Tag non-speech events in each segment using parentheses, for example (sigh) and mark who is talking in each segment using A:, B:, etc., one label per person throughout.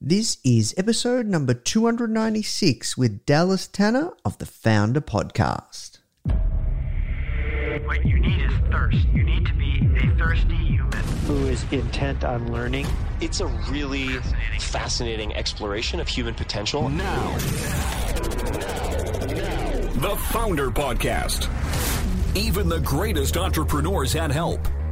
A: This is episode number 296 with Dallas Tanner of the Foundr Podcast.
B: What you need is thirst. You need to be a thirsty human.
C: who is intent on learning.
D: It's a really fascinating exploration of human potential.
E: Now, the Foundr Podcast. Even the greatest entrepreneurs had help.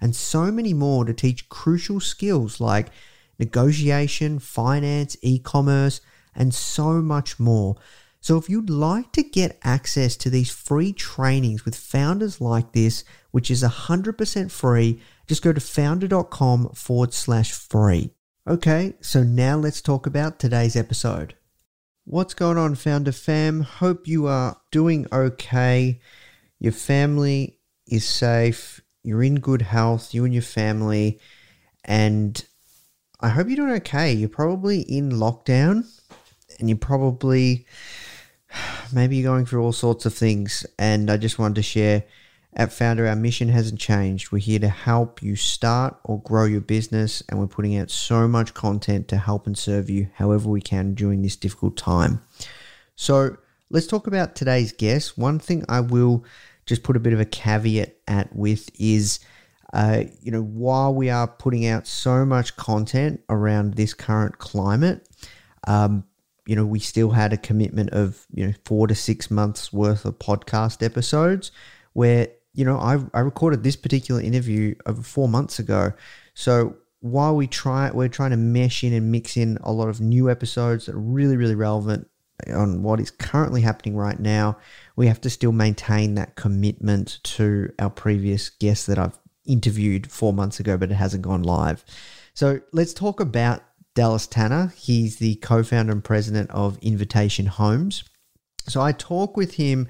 A: and so many more to teach crucial skills like negotiation, finance, e commerce, and so much more. So, if you'd like to get access to these free trainings with founders like this, which is 100% free, just go to foundr.com forward slash free. Okay, so now let's talk about today's episode. What's going on, Foundr Fam? Hope you are doing okay. Your family is safe. You're in good health, you and your family. And I hope you're doing okay. You're probably in lockdown and you're probably (sighs) maybe you're going through all sorts of things. And I just wanted to share at Foundr, our mission hasn't changed. We're here to help you start or grow your business, and we're putting out so much content to help and serve you however we can during this difficult time. So, let's talk about today's guest. One thing I will just put a bit of a caveat at with is, uh, you know, while we are putting out so much content around this current climate, um, you know, we still had a commitment of, you know, four to six months worth of podcast episodes where you know, I, I recorded this particular interview over four months ago. So while we try, we're trying to mesh in and mix in a lot of new episodes that are really, really relevant on what is currently happening right now. We have to still maintain that commitment to our previous guest that I've interviewed four months ago, but it hasn't gone live. So let's talk about Dallas Tanner. He's the co founder and president of Invitation Homes. So I talk with him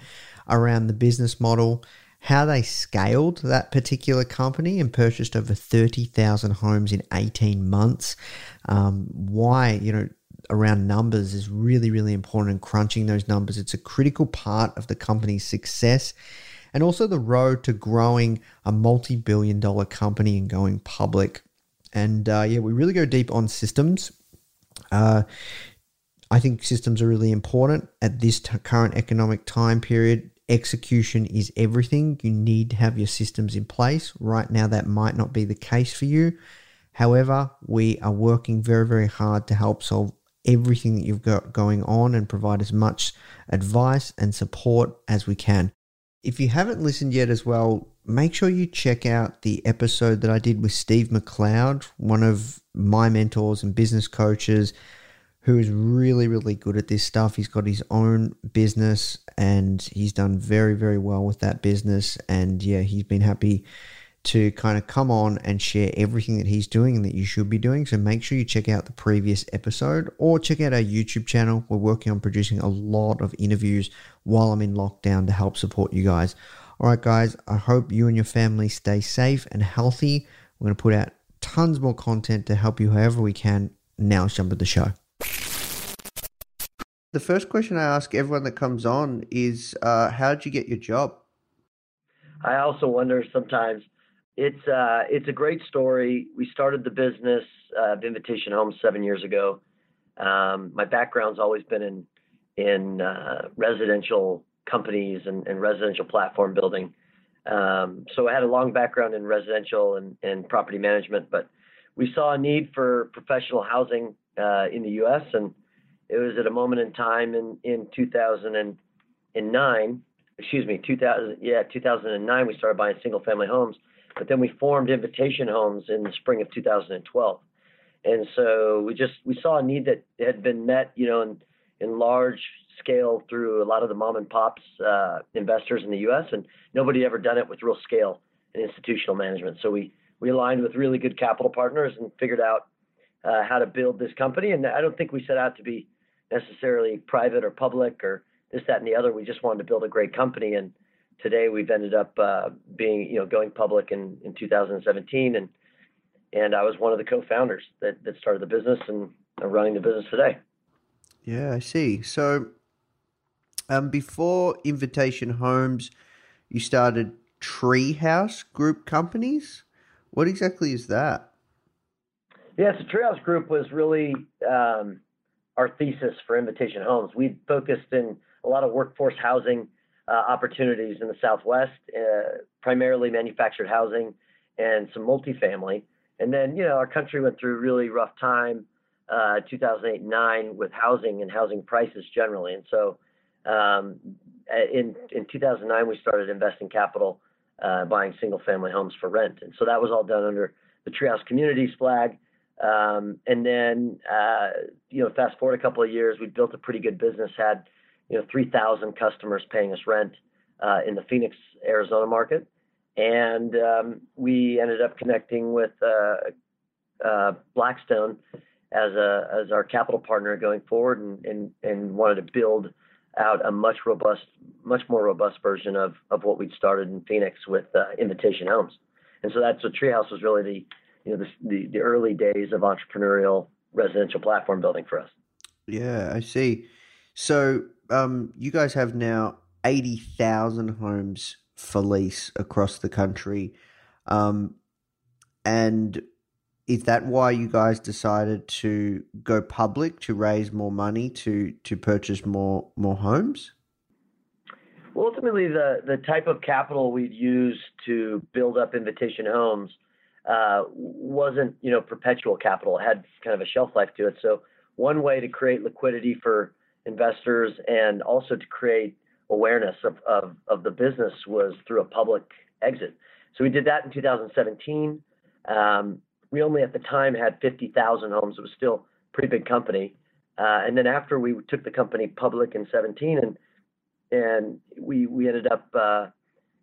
A: around the business model how they scaled that particular company and purchased over 30,000 homes in 18 months. Um, why, you know, around numbers is really, really important and crunching those numbers. It's a critical part of the company's success and also the road to growing a multi billion dollar company and going public. And uh, yeah, we really go deep on systems. Uh, I think systems are really important at this t- current economic time period execution is everything. You need to have your systems in place. Right now, that might not be the case for you. However, we are working very, very hard to help solve everything that you've got going on and provide as much advice and support as we can. If you haven't listened yet as well, make sure you check out the episode that I did with Steve McLeod, one of my mentors and business coaches who is really, really good at this stuff. He's got his own business and he's done very, very well with that business. And yeah, he's been happy to kind of come on and share everything that he's doing and that you should be doing. So make sure you check out the previous episode or check out our YouTube channel. We're working on producing a lot of interviews while I'm in lockdown to help support you guys. All right, guys, I hope you and your family stay safe and healthy. We're going to put out tons more content to help you however we can. Now let's jump into the show. The first question I ask everyone that comes on is, uh, how did you get your job?
F: I also wonder sometimes. It's uh, it's a great story. We started the business uh, of Invitation Homes seven years ago. Um, my background's always been in in uh, residential companies and, and, residential platform building. Um, so I had a long background in residential and, and, property management, but we saw a need for professional housing uh, in the U.S. and it was at a moment in time in in 2009. Excuse me, 2000. Yeah, 2009. We started buying single family homes, but then we formed Invitation Homes in the spring of 2012 and so we just we saw a need that had been met, you know, in in large scale through a lot of the mom and pops uh, investors in the U.S. and nobody ever done it with real scale and institutional management. So we we aligned with really good capital partners and figured out uh, how to build this company. And I don't think we set out to be necessarily private or public or this, that, and the other. We just wanted to build a great company. And today we've ended up uh, being, you know, going public in, in 2017 and and I was one of the co-founders that, that started the business and are running the business today.
A: Yeah, I see. So, um, before Invitation Homes, you started Treehouse Group Companies. What exactly is that?
F: Yeah, so Treehouse Group was really um, our thesis for Invitation Homes. We focused in a lot of workforce housing uh, opportunities in the Southwest, uh, primarily manufactured housing and some multifamily. And then, you know, our country went through a really rough time, uh, 2008 9 with housing and housing prices generally. And so, um, in in 2009, we started investing capital, uh, buying single family homes for rent. And so that was all done under the Treehouse Communities flag. Um, and then, uh, you know, fast forward a couple of years, we built a pretty good business, had, you know, 3,000 customers paying us rent uh, in the Phoenix, Arizona market and um, we ended up connecting with uh, uh, Blackstone as a as our capital partner going forward, and, and and wanted to build out a much robust, much more robust version of of what we'd started in Phoenix with uh, Invitation Homes, and so that's what Treehouse was really the you know the, the, the early days of entrepreneurial residential platform building for us.
A: Yeah, I see. So um, you guys have now eighty thousand homes for lease across the country. Um, and is that why you guys decided to go public to raise more money to to purchase more more homes?
F: Well, ultimately, the the type of capital we'd use to build up Invitation Homes uh, wasn't you know perpetual capital; it had kind of a shelf life to it. So one way to create liquidity for investors and also to create awareness of, of, of the business was through a public exit. So we did that in 2017. Um, we only at the time had 50,000 homes. It was still a pretty big company. Uh, and then after we took the company public in 17, and and we we ended up uh,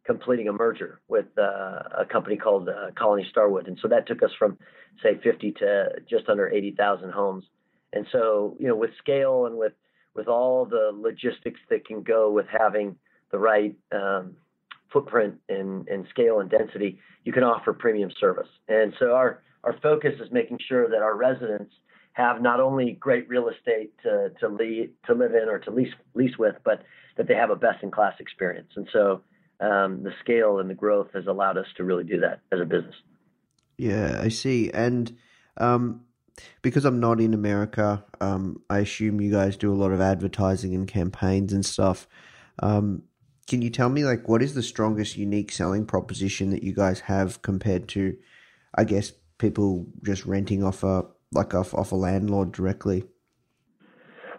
F: completing a merger with uh, a company called uh, Colony Starwood, and so that took us from say 50 to just under 80,000 homes. And so you know with scale and with with all the logistics that can go with having the right um, footprint and, and scale and density, you can offer premium service. And so our, our focus is making sure that our residents have not only great real estate to, to, lead, to live in or to lease, lease with, but that they have a best in class experience. And so um, the scale and the growth has allowed us to really do that as a business.
A: Yeah, I see. And um, because I'm not in America, um, I assume you guys do a lot of advertising and campaigns and stuff. Um, can you tell me like what is the strongest unique selling proposition that you guys have compared to, I guess, people just renting off a like off off a landlord directly?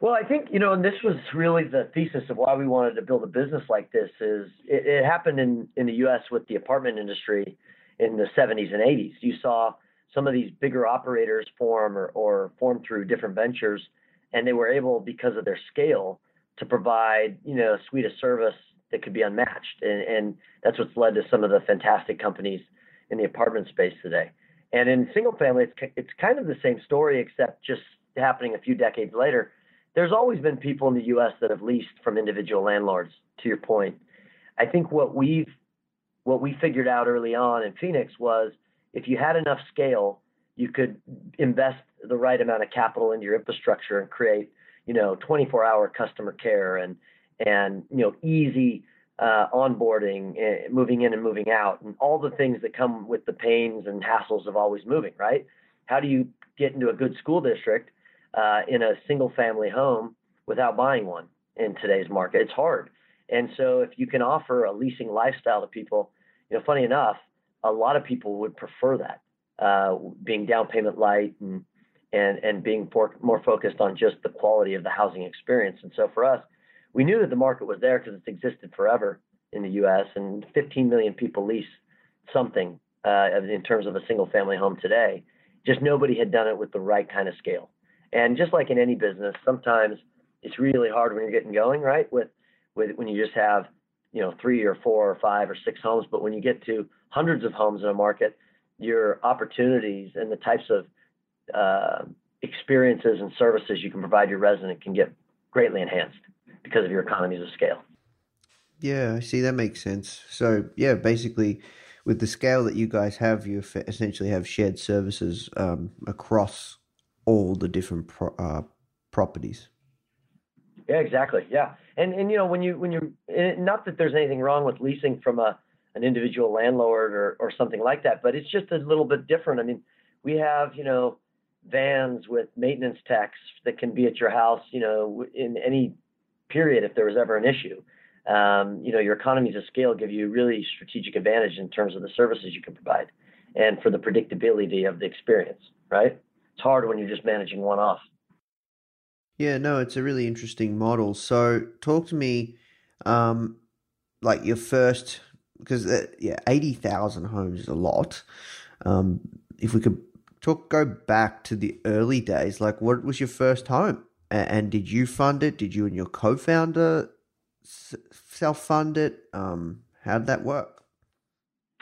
F: Well, I think you know, and this was really the thesis of why we wanted to build a business like this. Is it, it happened in in the U.S. with the apartment industry in the 70s and 80s. You saw some of these bigger operators form or, or form through different ventures, and they were able, because of their scale, to provide you know a suite of service that could be unmatched, and, and that's what's led to some of the fantastic companies in the apartment space today. And in single family, it's it's kind of the same story, except just happening a few decades later. There's always been people in the U.S. that have leased from individual landlords. To your point, I think what we've what we figured out early on in Phoenix was if you had enough scale, you could invest the right amount of capital into your infrastructure and create, you know 24 hour customer care and and you know easy uh, onboarding, uh, moving in and moving out, and all the things that come with the pains and hassles of always moving. Right? How do you get into a good school district uh, in a single family home without buying one in today's market? It's hard. And so if you can offer a leasing lifestyle to people, you know, funny enough, a lot of people would prefer that, uh, being down payment light and and and being for, more focused on just the quality of the housing experience. And so for us, we knew that the market was there because it's existed forever in the U.S. and 15 million people lease something uh, in terms of a single family home today. Just nobody had done it with the right kind of scale. And just like in any business, sometimes it's really hard when you're getting going, right? With with when you just have you know three or four or five or six homes, but when you get to hundreds of homes in a market, your opportunities and the types of uh, experiences and services you can provide your resident can get greatly enhanced because of your economies of scale.
A: Yeah, I see that makes sense. So yeah, basically, with the scale that you guys have, you essentially have shared services um, across all the different pro- uh, properties.
F: Yeah, exactly. Yeah, and and you know when you when you not that there's anything wrong with leasing from a an individual landlord or or something like that, but it's just a little bit different. I mean, we have you know vans with maintenance techs that can be at your house, you know, in any period if there was ever an issue. Um, you know, your economies of scale give you really strategic advantage in terms of the services you can provide and for the predictability of the experience, right? It's hard when you're just managing one off.
A: Yeah, no, it's a really interesting model. So, talk to me, um, like your first, because uh, yeah, eighty thousand homes is a lot. Um, if we could talk, go back to the early days, like what was your first home, and, and did you fund it? Did you and your co-founder s- self-fund it? Um, how did that work?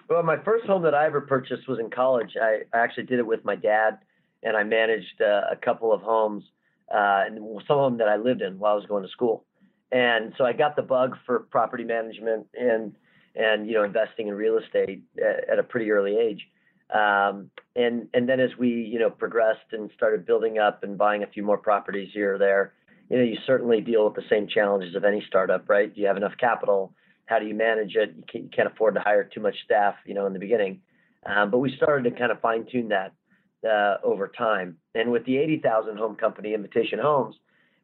F: Well, my first home that I ever purchased was in college. I, I actually did it with my dad, and I managed uh, a couple of homes uh, and some of them that I lived in while I was going to school. And so I got the bug for property management and and you know investing in real estate at, at a pretty early age. Um, and and then as we you know progressed and started building up and buying a few more properties here or there, you know you certainly deal with the same challenges of any startup, right? Do you have enough capital? How do you manage it? You can't, you can't afford to hire too much staff, you know, in the beginning. Um, but we started to kind of fine tune that uh, over time. And with the 80,000 home company, Invitation Homes,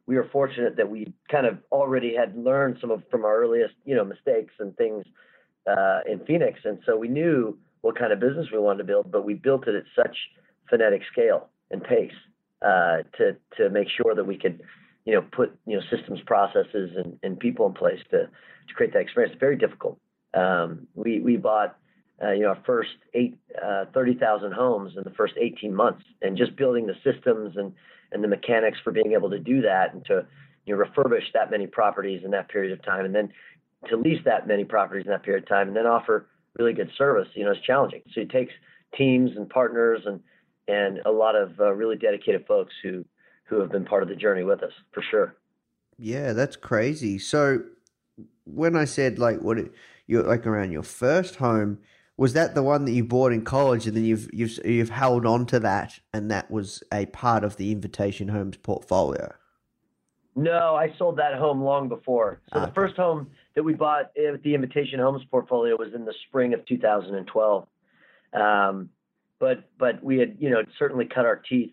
F: we were fortunate that we kind of already had learned some of from our earliest, you know, mistakes and things uh, in Phoenix, and so we knew what kind of business we wanted to build, but we built it at such phonetic scale and pace uh, to to make sure that we could, you know, put you know systems, processes, and, and people in place to to create that experience. It's very difficult. Um, we we bought uh, you know, our first eight, uh, 30,000 homes in the first 18 months and just building the systems and, and the mechanics for being able to do that and to, you know, refurbish that many properties in that period of time and then to lease that many properties in that period of time and then offer really good service, you know, it's challenging. So it takes teams and partners and, and a lot of uh, really dedicated folks who, who have been part of the journey with us for sure.
A: Yeah, that's crazy. So when I said like what it, you're like around your first home, was that the one that you bought in college and then you've you've you've held on to that and that was a part of the invitation homes portfolio
F: no i sold that home long before so
A: Ah.
F: the first home that we bought at the invitation homes portfolio was in the spring of 2012 um, but but we had you know certainly cut our teeth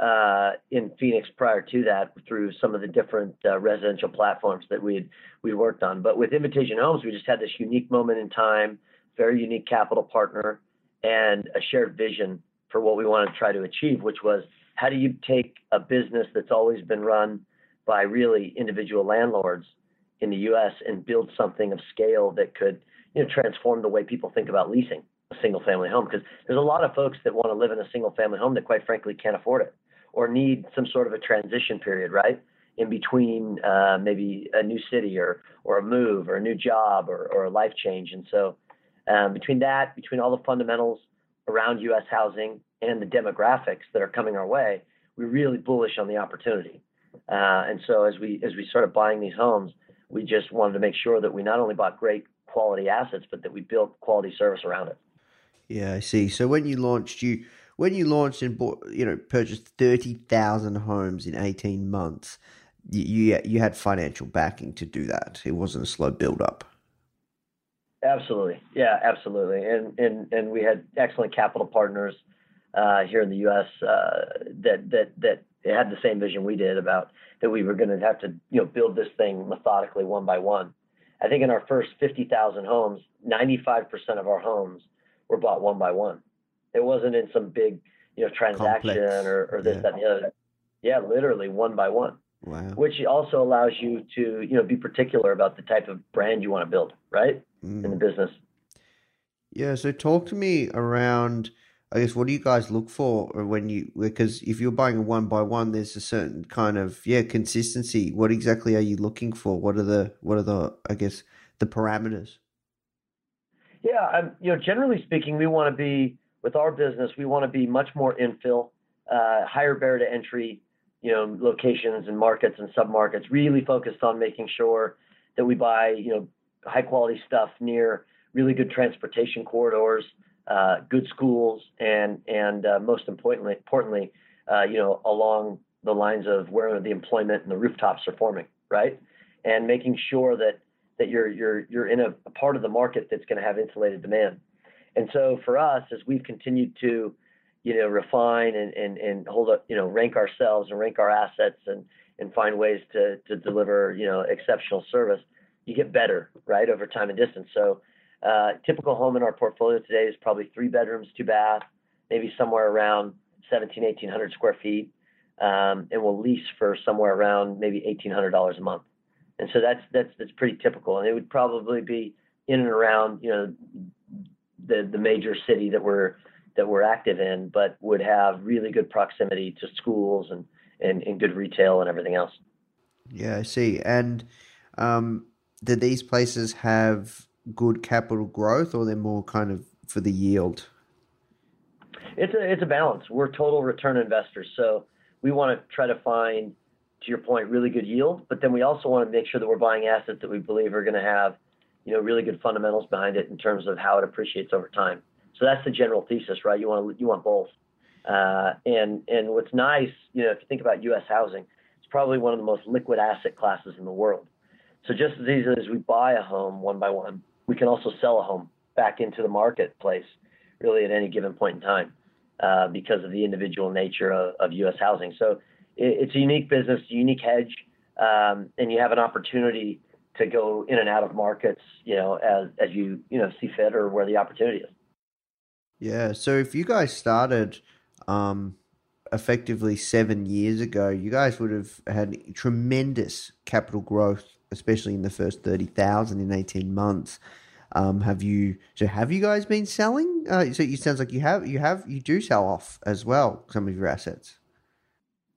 F: uh, in Phoenix prior to that through some of the different uh, residential platforms that we'd we worked on. But with Invitation Homes, we just had this unique moment in time, very unique capital partner, and a shared vision for what we wanted to try to achieve, which was how do you take a business that's always been run by really individual landlords in the U.S. and build something of scale that could you know transform the way people think about leasing a single family home because there's a lot of folks that want to live in a single family home that quite frankly can't afford it or need some sort of a transition period, right? In between uh, maybe a new city or or a move or a new job or, or a life change. And so um, between that, between all the fundamentals around U.S. housing and the demographics that are coming our way, we're really bullish on the opportunity. Uh, and so as we as we started buying these homes, we just wanted to make sure that we not only bought great quality assets, but that we built quality service around it.
A: yeah i see so when you launched you when you launched and bought you know purchased 30,000 homes in 18 months you you, you had financial backing to do that. It wasn't a slow build up.
F: Absolutely, yeah, absolutely, and and and we had excellent capital partners uh, here in the U.S. Uh, that that that had the same vision we did about that we were going to have to you know build this thing methodically one by one. I think in our first 50,000 homes, 95% of our homes were bought one by one. It wasn't in some big you know transaction or, or this yeah. that and the other. Yeah, literally one by one.
A: Wow.
F: Which also allows you to, you know, be particular about the type of brand you want to build, right? Mm. In the business.
A: Yeah. So talk to me around, I guess, what do you guys look for when you, because if you're buying a one by one, there's a certain kind of, yeah, consistency. What exactly are you looking for? What are the, what are the, I guess, the parameters?
F: Yeah. I'm, you know, generally speaking, we want to be, with our business, we want to be much more infill, uh, higher barrier to entry, you know, locations and markets and submarkets, really focused on making sure that we buy, you know, high quality stuff near really good transportation corridors, uh, good schools, and and uh, most importantly, importantly, uh, you know, along the lines of where the employment and the rooftops are forming, right? And making sure that that you're you're you're in a, a part of the market that's going to have insulated demand. And so for us, as we've continued to you know, refine and, and, and hold up, you know, rank ourselves and rank our assets and, and find ways to, to deliver, you know, exceptional service, you get better, right, over time and distance. So, uh, typical home in our portfolio today is probably three bedrooms, two bath, maybe somewhere around 17, 1800 square feet. Um, and we'll lease for somewhere around maybe $1,800 a month. And so that's, that's, that's pretty typical. And it would probably be in and around, you know, the, the major city that we're, that we're active in, but would have really good proximity to schools and, and, and good retail and everything else.
A: Yeah, I see. And um, do these places have good capital growth or they're more kind of for the yield?
F: It's a, it's a balance. We're total return investors. So we want to try to find, to your point, really good yield, but then we also want to make sure that we're buying assets that we believe are going to have, you know, really good fundamentals behind it in terms of how it appreciates over time. So that's the general thesis, right? You want you want both. Uh, and and what's nice, you know, if you think about U.S. housing, it's probably one of the most liquid asset classes in the world. So just as easily as we buy a home one by one, we can also sell a home back into the marketplace, really at any given point in time, uh, because of the individual nature of, of U.S. housing. So it, it's a unique business, unique hedge, um, and you have an opportunity to go in and out of markets, you know, as as you you know see fit or where the opportunity is.
A: Yeah. So if you guys started um, effectively seven years ago, you guys would have had tremendous capital growth, especially in the first thirty thousand in eighteen months. Um, have you? So have you guys been selling? Uh, so it sounds like you have. You have. You do sell off as well some of your assets.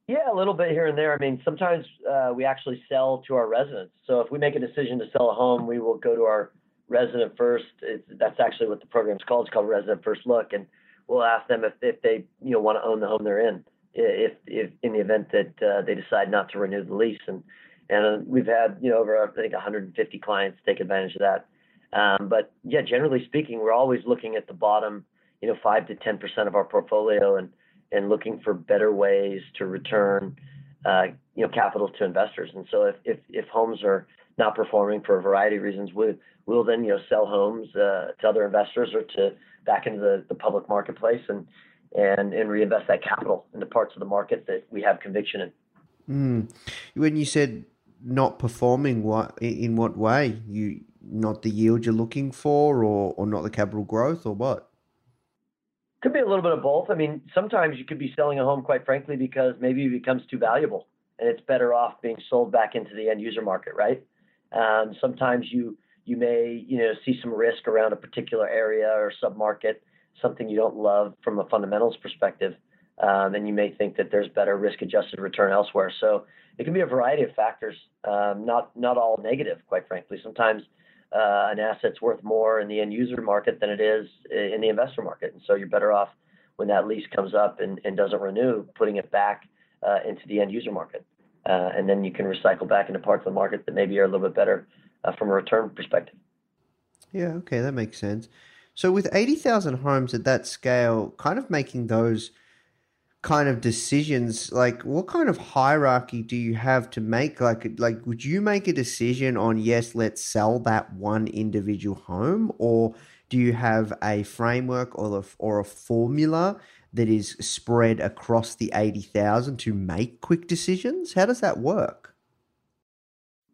F: Yeah, a little bit here and there. I mean, sometimes uh, we actually sell to our residents. So if we make a decision to sell a home, we will go to our resident first. It's, that's actually what the program's called. It's called Resident First Look, and we'll ask them if, if they you know want to own the home they're in, if if in the event that uh, they decide not to renew the lease. And and uh, we've had you know over I think 150 clients take advantage of that. Um, but yeah, generally speaking, we're always looking at the bottom, you know, five to 10 percent of our portfolio, and and looking for better ways to return, uh, you know, capital to investors. And so if if if homes are not performing for a variety of reasons, we we'll then you know sell homes uh, to other investors or to back into the, the public marketplace and and and reinvest that capital into parts of the market that we have conviction in.
A: Mm. When you said not performing, what in what way? You not the yield you're looking for, or or not the capital growth, or what?
F: Could be a little bit of both. I mean, sometimes you could be selling a home, quite frankly, because maybe it becomes too valuable and it's better off being sold back into the end user market, right? Um, sometimes you you may you know see some risk around a particular area or submarket, something you don't love from a fundamentals perspective, um, and you may think that there's better risk-adjusted return elsewhere. So it can be a variety of factors, um, not not all negative, quite frankly. Sometimes uh, an asset's worth more in the end user market than it is in the investor market, and so you're better off when that lease comes up and, and doesn't renew, putting it back uh, into the end user market. Uh, and then you can recycle back into parts of the market that maybe are a little bit better uh, from a return perspective.
A: Yeah, okay, that makes sense. So with 80,000 homes at that scale, kind of making those kind of decisions like what kind of hierarchy do you have to make? Like like would you make a decision on yes let's sell that one individual home or do you have a framework or a, or a formula that is spread across the 80,000 to make quick decisions? How does that work?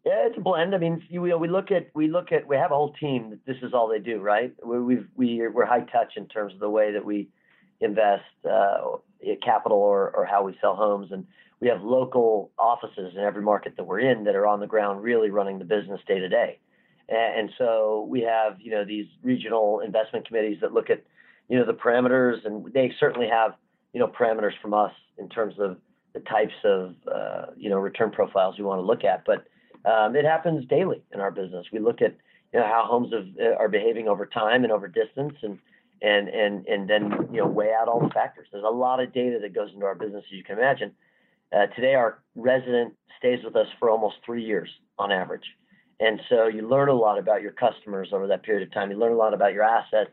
F: Yeah it's a blend. I mean we, we look at we look at we have a whole team that this is all they do right? We, we've we, we're high touch in terms of the way that we invest uh, capital or, or how we sell homes. And we have local offices in every market that we're in that are on the ground really running the business day to day. And so we have, you know, these regional investment committees that look at, you know, the parameters, and they certainly have, you know, parameters from us in terms of the types of, uh, you know, return profiles we want to look at. But um, it happens daily in our business. We look at, you know, how homes have, uh, are behaving over time and over distance, and and and and then you know weigh out all the factors. There's a lot of data that goes into our business, as you can imagine. Uh, today, our resident stays with us for almost three years on average, and so you learn a lot about your customers over that period of time. You learn a lot about your assets,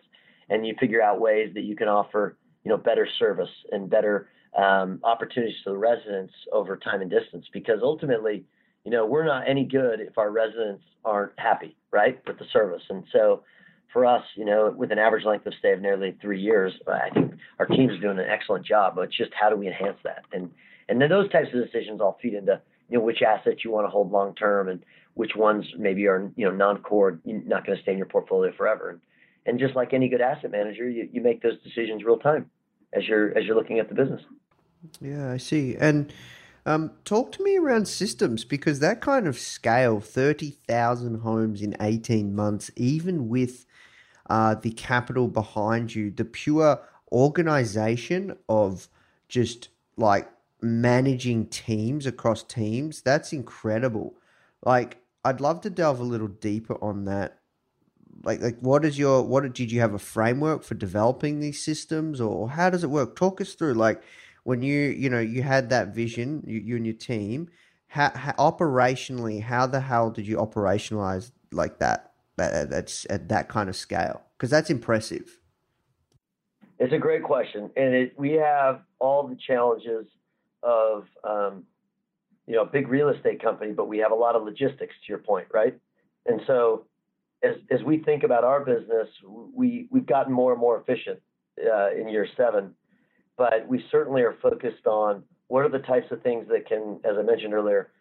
F: and you figure out ways that you can offer you know better service and better um, opportunities to the residents over time and distance. Because ultimately, you know, we're not any good if our residents aren't happy, right, with the service, and so for us, you know, with an average length of stay of nearly three years, I think our team is doing an excellent job. But it's just how do we enhance that? And and then those types of decisions all feed into you know which assets you want to hold long term and which ones maybe are you know non-core, not going to stay in your portfolio forever. And and just like any good asset manager, you, you make those decisions real time as you're as you're looking at the business.
A: Yeah, I see. And um, talk to me around systems because that kind of scale, thirty thousand homes in eighteen months, even with uh, the capital behind you, the pure organization of just like managing teams across teams, that's incredible. Like, I'd love to delve a little deeper on that. Like, like, what is your what did you have a framework for developing these systems, or how does it work? Talk us through, like, when you you know you had that vision, you, you and your team. How, how operationally, how the hell did you operationalize like that? That that's at that kind of scale? Because that's impressive.
F: It's a great question, and it, we have all the challenges of um, you know a big real estate company, but we have a lot of logistics. To your point, right? And so, as as we think about our business, we we've gotten more and more efficient uh, in year seven, but we certainly are focused on what are the types of things that can, as I mentioned earlier,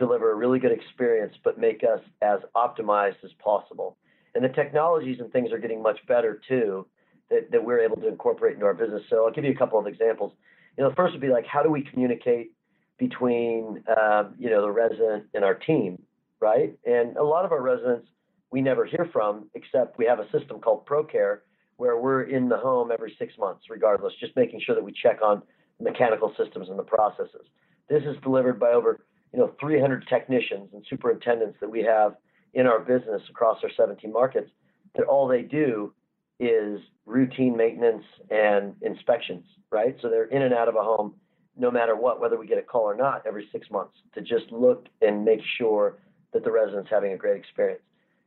F: deliver a really good experience, but make us as optimized as possible. And the technologies and things are getting much better too that, that we're able to incorporate into our business. So I'll give you a couple of examples. You know, the first would be like, how do we communicate between, um, you know, the resident and our team, right? And a lot of our residents we never hear from, except we have a system called ProCare where we're in the home every six months, regardless, just making sure that we check on mechanical systems and the processes. This is delivered by over you know 300 technicians and superintendents that we have in our business across our 17 markets that all they do is routine maintenance and inspections right? So they're in and out of a home no matter what whether we get a call or not every six months to just look and make sure that the resident's having a great experience.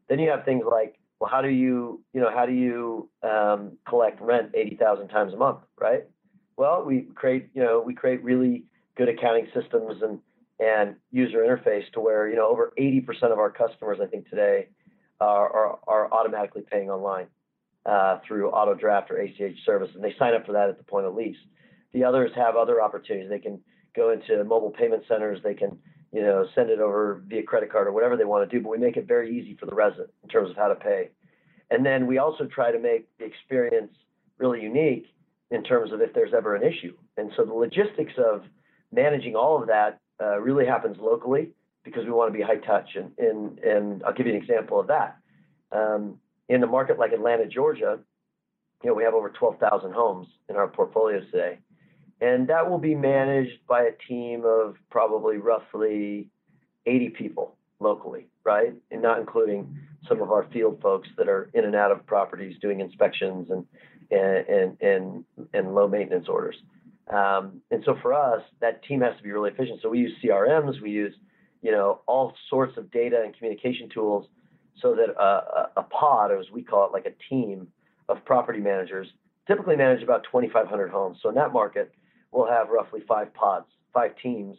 F: Then you have things like well how do you you know how do you um, collect rent 80000 times a month right? Well we create you know we create really good accounting systems and and user interface to where you know over 80% of our customers I think today are are, are automatically paying online uh, through auto draft or ACH service, and they sign up for that at the point of lease. The others have other opportunities. They can go into mobile payment centers. They can you know send it over via credit card or whatever they want to do. But we make it very easy for the resident in terms of how to pay. And then we also try to make the experience really unique in terms of if there's ever an issue. And so the logistics of managing all of that uh, really happens locally because we want to be high touch. And, and, and I'll give you an example of that. Um, in a market like Atlanta, Georgia, you know, we have over 12,000 homes in our portfolios today. And that will be managed by a team of probably roughly 80 people locally, right? And not including some of our field folks that are in and out of properties doing inspections and and and and, and low maintenance orders. Um, and so for us, that team has to be really efficient. So we use CRMs, we use, you know, all sorts of data and communication tools so that a, pod, or as we call it, like a team of property managers, typically manage about 2,500 homes. So in that market, we'll have roughly five pods, five teams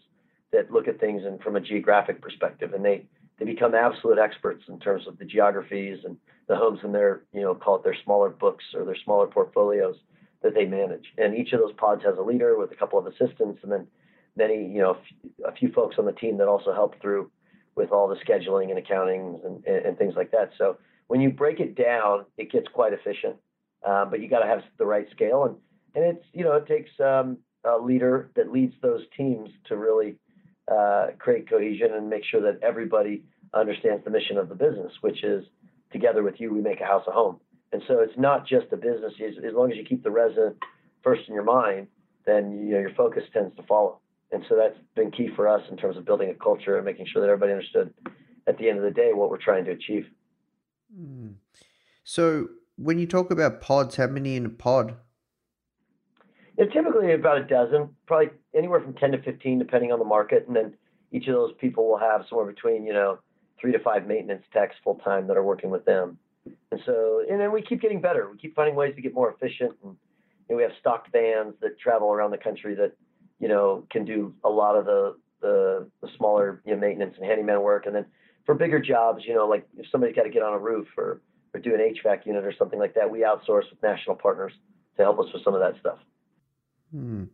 F: that look at things and from a geographic perspective, and they they become absolute experts in terms of the geographies and the homes in their you know call it their smaller books or their smaller portfolios that they manage. And each of those pods has a leader with a couple of assistants, and then many you know a few folks on the team that also help through with all the scheduling and accounting and, and things like that. So when you break it down, it gets quite efficient. Um, but you got to have the right scale, and and it's you know it takes um, a leader that leads those teams to really uh, create cohesion and make sure that everybody understands the mission of the business, which is together with you we make a house a home. And so it's not just a business. As, as long as you keep the resident first in your mind, then you know your focus tends to follow. And so that's been key for us in terms of building a culture and making sure that everybody understood at the end of the day what we're trying to achieve.
A: Mm. So when you talk about pods, how many in a pod?
F: Yeah, typically about a dozen, probably anywhere from 10 to 15, depending on the market. And then each of those people will have somewhere between, you know, three to five maintenance techs full time that are working with them. And so, and then we keep getting better. We keep finding ways to get more efficient. And you know, we have stocked vans that travel around the country that, you know, can do a lot of the, the, the smaller you know, maintenance and handyman work. And then for bigger jobs, you know, like if somebody's got to get on a roof or, or do an HVAC unit or something like that, we outsource with national partners to help us with some of that stuff.
A: Hmm.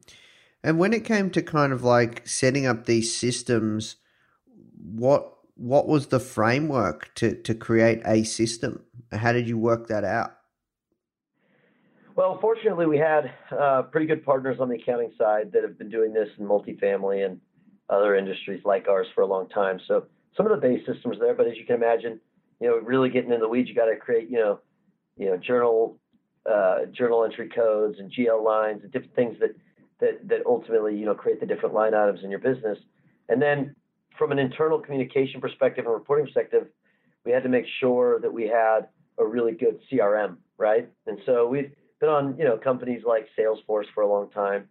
A: And when it came to kind of like setting up these systems, what what was the framework to to create a system? How did you work that out?
F: Well, fortunately, we had uh, pretty good partners on the accounting side that have been doing this in multifamily and other industries like ours for a long time. So some of the base systems there, but as you can imagine, you know, really getting in the weeds, you got to create, you know, you know, journal uh, journal entry codes and GL lines and different things that that that ultimately, you know, create the different line items in your business. And then from an internal communication perspective and reporting perspective, we had to make sure that we had a really good CRM, right? And so we've been on, you know, companies like Salesforce for a long time,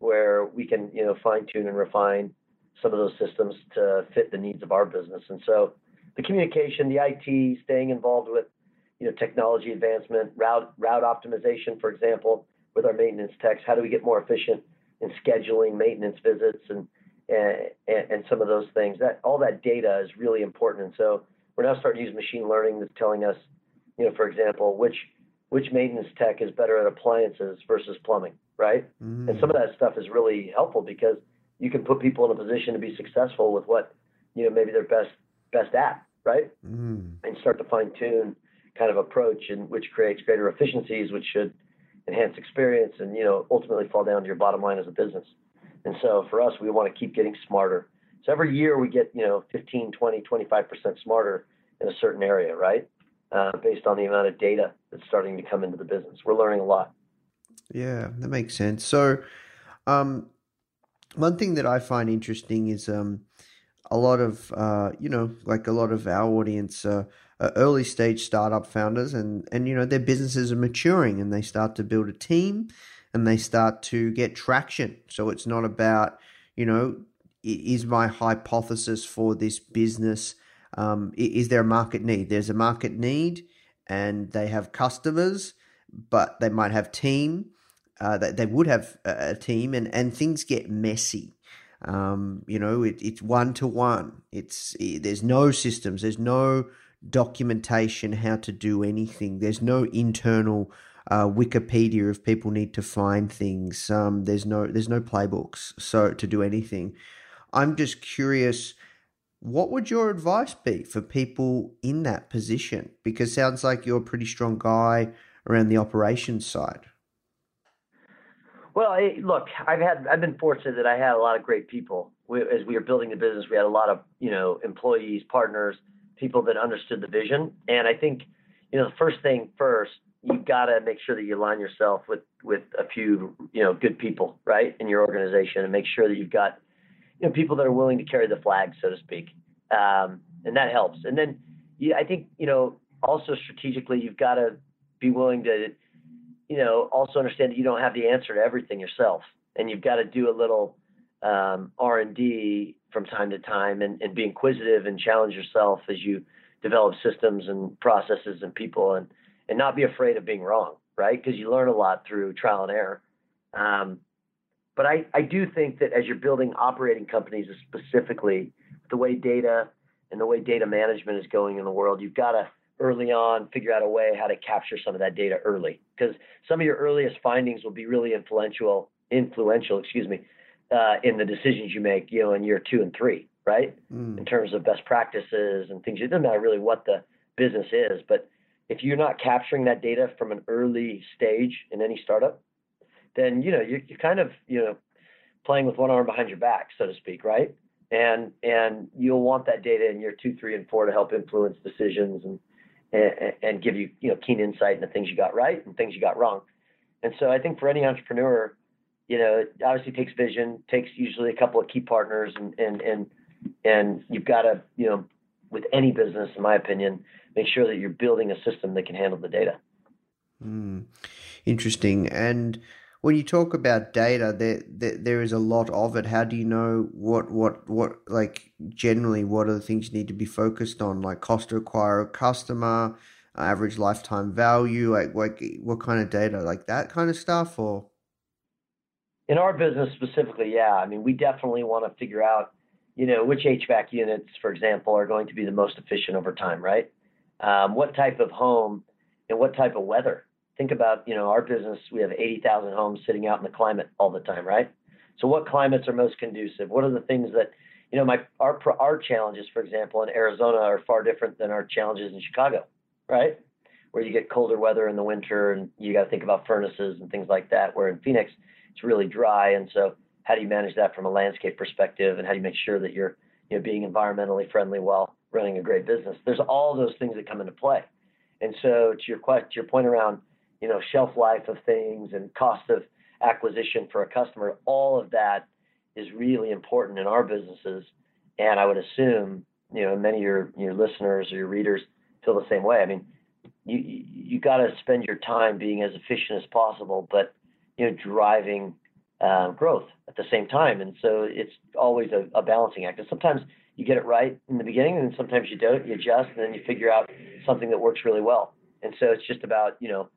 F: where we can, you know, fine tune and refine some of those systems to fit the needs of our business. And so the communication, the IT, staying involved with, you know, technology advancement, route route optimization, for example, with our maintenance techs. How do we get more efficient in scheduling maintenance visits and and, and some of those things? That all that data is really important. And so we're now starting to use machine learning that's telling us, you know, for example, which which maintenance tech is better at appliances versus plumbing, right? Mm. And some of that stuff is really helpful because you can put people in a position to be successful with what you know maybe they're best best at, right? Mm. And start to fine tune kind of approach, and which creates greater efficiencies, which should enhance experience, and you know ultimately fall down to your bottom line as a business. And so for us, we want to keep getting smarter. So every year we get you know 15, 20, 25 percent smarter in a certain area, right? Uh, based on the amount of data that's starting to come into the business, we're learning a lot.
A: Yeah, that makes sense. So, um, one thing that I find interesting is um, a lot of uh, you know like a lot of our audience uh, are early stage startup founders and and you know their businesses are maturing and they start to build a team and they start to get traction so it's not about you know is my hypothesis for this business um, is there a market need there's a market need and they have customers but they might have team uh, they, they would have a team, and, and things get messy. Um, you know, it, it's one to one. It's it, there's no systems. There's no documentation how to do anything. There's no internal uh, Wikipedia if people need to find things. Um, there's no there's no playbooks so to do anything. I'm just curious. What would your advice be for people in that position? Because sounds like you're a pretty strong guy around the operations side.
F: Well, I, look, I've had I've been fortunate that I had a lot of great people. We, as we were building the business, we had a lot of you know employees, partners, people that understood the vision. And I think you know the first thing first, you've got to make sure that you align yourself with with a few you know good people, right, in your organization, and make sure that you've got you know people that are willing to carry the flag, so to speak, um, and that helps. And then yeah, I think you know also strategically, you've got to be willing to you know, also understand that you don't have the answer to everything yourself, and you've got to do a little um, R and D from time to time, and, and be inquisitive and challenge yourself as you develop systems and processes and people, and and not be afraid of being wrong, right? Because you learn a lot through trial and error. Um, But I, I do think that as you're building operating companies, specifically the way data and the way data management is going in the world, you've got to early on figure out a way how to capture some of that data early because some of your earliest findings will be really influential influential excuse me uh, in the decisions you make you know in year two and three right mm. in terms of best practices and things it doesn't matter really what the business is but if you're not capturing that data from an early stage in any startup then you know you're, you're kind of you know playing with one arm behind your back so to speak right and and you'll want that data in year two three and four to help influence decisions and and, and give you you know keen insight into things you got right and things you got wrong. And so I think for any entrepreneur, you know, it obviously takes vision, takes usually a couple of key partners, and and and and you've got to you know, with any business, in my opinion, make sure that you're building a system that can handle the data.
A: Mm, interesting. And when you talk about data, there, there there is a lot of it. How do you know what what what like generally what are the things you need to be focused on, like cost to acquire a customer, average lifetime value, like like what kind of data, like that kind of stuff, or
F: in our business specifically, yeah. I mean, we definitely want to figure out, you know, which HVAC units, for example, are going to be the most efficient over time, right? Um, what type of home and what type of weather think about, you know, our business, we have 80,000 homes sitting out in the climate all the time, right? So what climates are most conducive? What are the things that, you know, my our our challenges, for example, in Arizona are far different than our challenges in Chicago, right? Where you get colder weather in the winter and you got to think about furnaces and things like that. Where in Phoenix, it's really dry, and so how do you manage that from a landscape perspective, and how do you make sure that you're, you know, being environmentally friendly while running a great business? There's all those things that come into play. And so to your question, your point around you know, shelf life of things and cost of acquisition for a customer, all of that is really important in our businesses. And I would assume, you know, many of your, your listeners or your readers feel the same way. I mean, you you got to spend your time being as efficient as possible, but you know, driving uh, growth at the same time. And so it's always a, a balancing act. And sometimes you get it right in the beginning, and sometimes you don't. You adjust, and then you figure out something that works really well. And so it's just about you know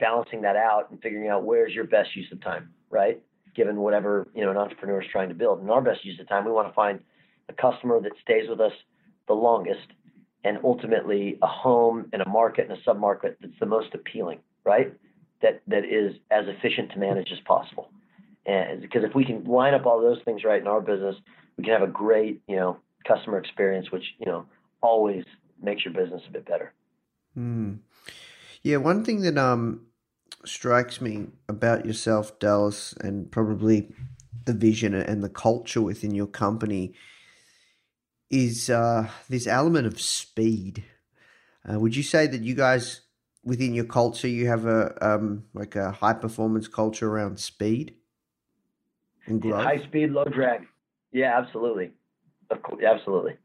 F: balancing that out and figuring out where's your best use of time, right? Given whatever you know an entrepreneur is trying to build. And our best use of time, we want to find a customer that stays with us the longest, and ultimately a home and a market and a submarket that's the most appealing, right? That that is as efficient to manage as possible. Because if we can line up all those things right in our business, we can have a great you know customer experience, which you know always makes your business a bit better.
A: Mm. Yeah, one thing that um strikes me about yourself, Dallas, and probably the vision and the culture within your company is uh, this element of speed. Uh, would you say that you guys within your culture you have a um, like a high performance culture around speed?
F: High speed, low drag. Yeah, absolutely. Of course, absolutely.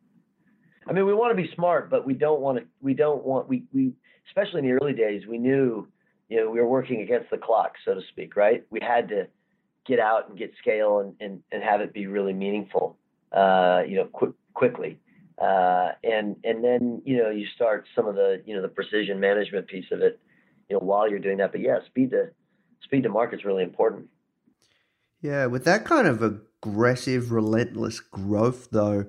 F: I mean, we want to be smart, but we don't want to. We don't want we we especially in the early days, we knew, you know, we were working against the clock, so to speak, right? We had to get out and get scale and, and, and have it be really meaningful, uh, you know, qu- quickly. Uh, and, and then, you know, you start some of the, you know, the precision management piece of it, you know, while you're doing that. But yeah, speed to, speed to market is really important.
A: Yeah. With that kind of aggressive, relentless growth though,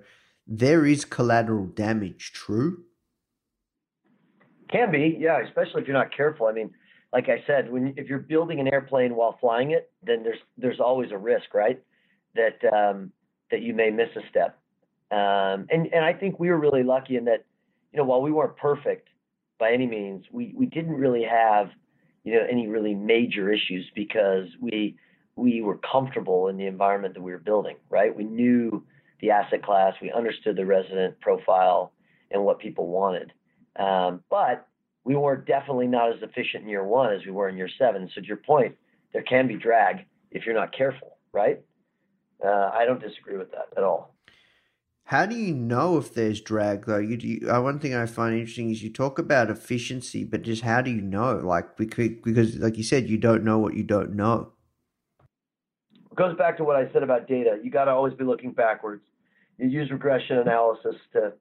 A: there is collateral damage, true?
F: Can be, yeah, especially if you're not careful. I mean, like I said, when if you're building an airplane while flying it, then there's there's always a risk, right? That um, that you may miss a step. Um, and and I think we were really lucky in that, you know, while we weren't perfect by any means, we we didn't really have, you know, any really major issues because we we were comfortable in the environment that we were building, right? We knew the asset class, we understood the resident profile and what people wanted. Um, but we were definitely not as efficient in year one as we were in year seven. So to your point, there can be drag if you're not careful, right? Uh, I don't disagree with that at all.
A: How do you know if there's drag though? You, you uh, one thing I find interesting is you talk about efficiency, but just how do you know? Like because, because like you said, you don't know what you don't know.
F: It goes back to what I said about data. You got to always be looking backwards. You use regression analysis to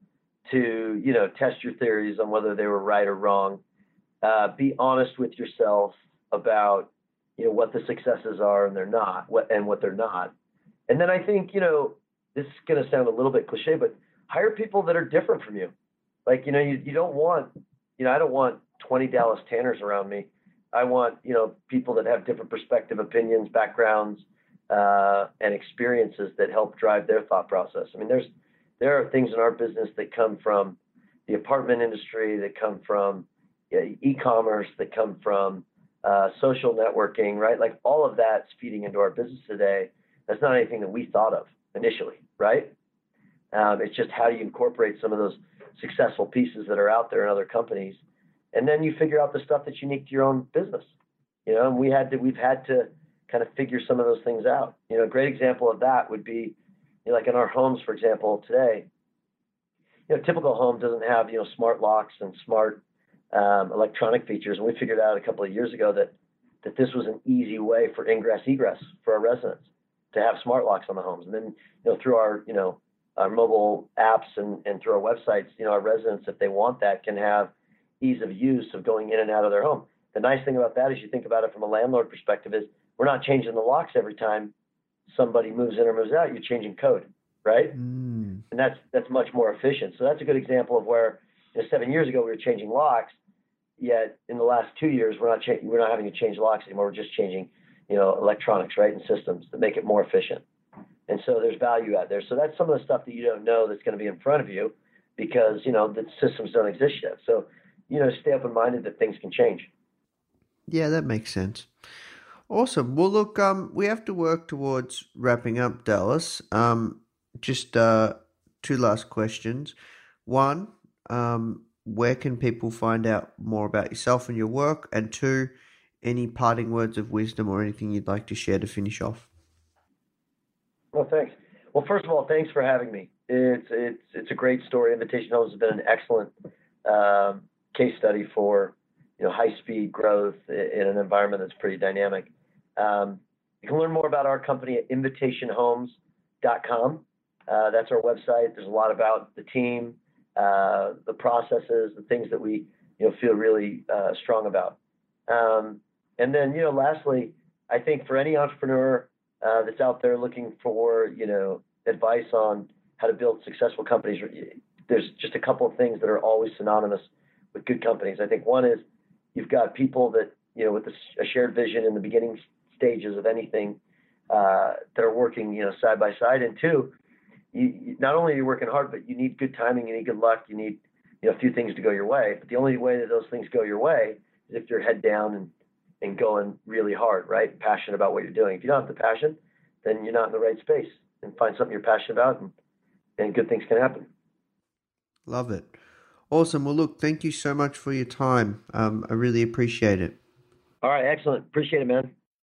F: to you know test your theories on whether they were right or wrong. Uh, be honest with yourself about you know what the successes are and they're not, what and what they're not. And then I think you know this is going to sound a little bit cliche, but hire people that are different from you. Like you know you you don't want you know I don't want 20 Dallas Tanners around me. I want you know people that have different perspective, opinions, backgrounds, uh, and experiences that help drive their thought process. I mean, there's there are things in our business that come from the apartment industry, that come from e-commerce, that come from uh, social networking, right? Like all of that's feeding into our business today. That's not anything that we thought of initially, right? Um, it's just how do you incorporate some of those successful pieces that are out there in other companies, and then you figure out the stuff that's unique to your own business. You know, and we had to, we've had to kind of figure some of those things out. You know, a great example of that would be, you know, like in our homes, for example, today. You know, typical home doesn't have you know smart locks and smart um, electronic features, and we figured out a couple of years ago that that this was an easy way for ingress egress for our residents to have smart locks on the homes, and then you know through our you know our mobile apps and, and through our websites, you know our residents if they want that can have ease of use of going in and out of their home. The nice thing about that is you think about it from a landlord perspective is we're not changing the locks every time somebody moves in or moves out. You're changing code, right?
A: Mm.
F: And that's that's much more efficient. So that's a good example of where you know, seven years ago we were changing locks, yet in the last two years we're not cha- we're not having to change locks anymore. We're just changing you know electronics, right, and systems that make it more efficient. And so there's value out there. So that's some of the stuff that you don't know that's going to be in front of you because you know the systems don't exist yet. So you know stay open minded that things can change.
A: Yeah, that makes sense. Awesome. Well, look, um, we have to work towards wrapping up, Dallas. Um, just uh, two last questions. One, um, where can people find out more about yourself and your work? And two, any parting words of wisdom or anything you'd like to share to finish off?
F: Well, thanks. Well, first of all, thanks for having me. It's it's it's a great story. Invitation Homes has been an excellent um, case study for you know high speed growth in an environment that's pretty dynamic. Um, you can learn more about our company at invitationhomes.com. Uh, that's our website. There's a lot about the team, uh, the processes, the things that we you know feel really uh, strong about. Um, and then you know, lastly, I think for any entrepreneur uh, that's out there looking for you know advice on how to build successful companies, there's just a couple of things that are always synonymous with good companies. I think one is you've got people that you know with a shared vision in the beginning stages of anything uh, that are working, you know, side by side. And two, you, not only are you working hard, but you need good timing, you need good luck, you need you know a few things to go your way. But the only way that those things go your way is if you're head down and and going really hard, right? Passionate about what you're doing. If you don't have the passion, then you're not in the right space. And find something you're passionate about, and and good things can happen.
A: Love it. Awesome. Well, look, thank you so much for your time. Um, I really appreciate it.
F: All right, excellent. Appreciate it, man.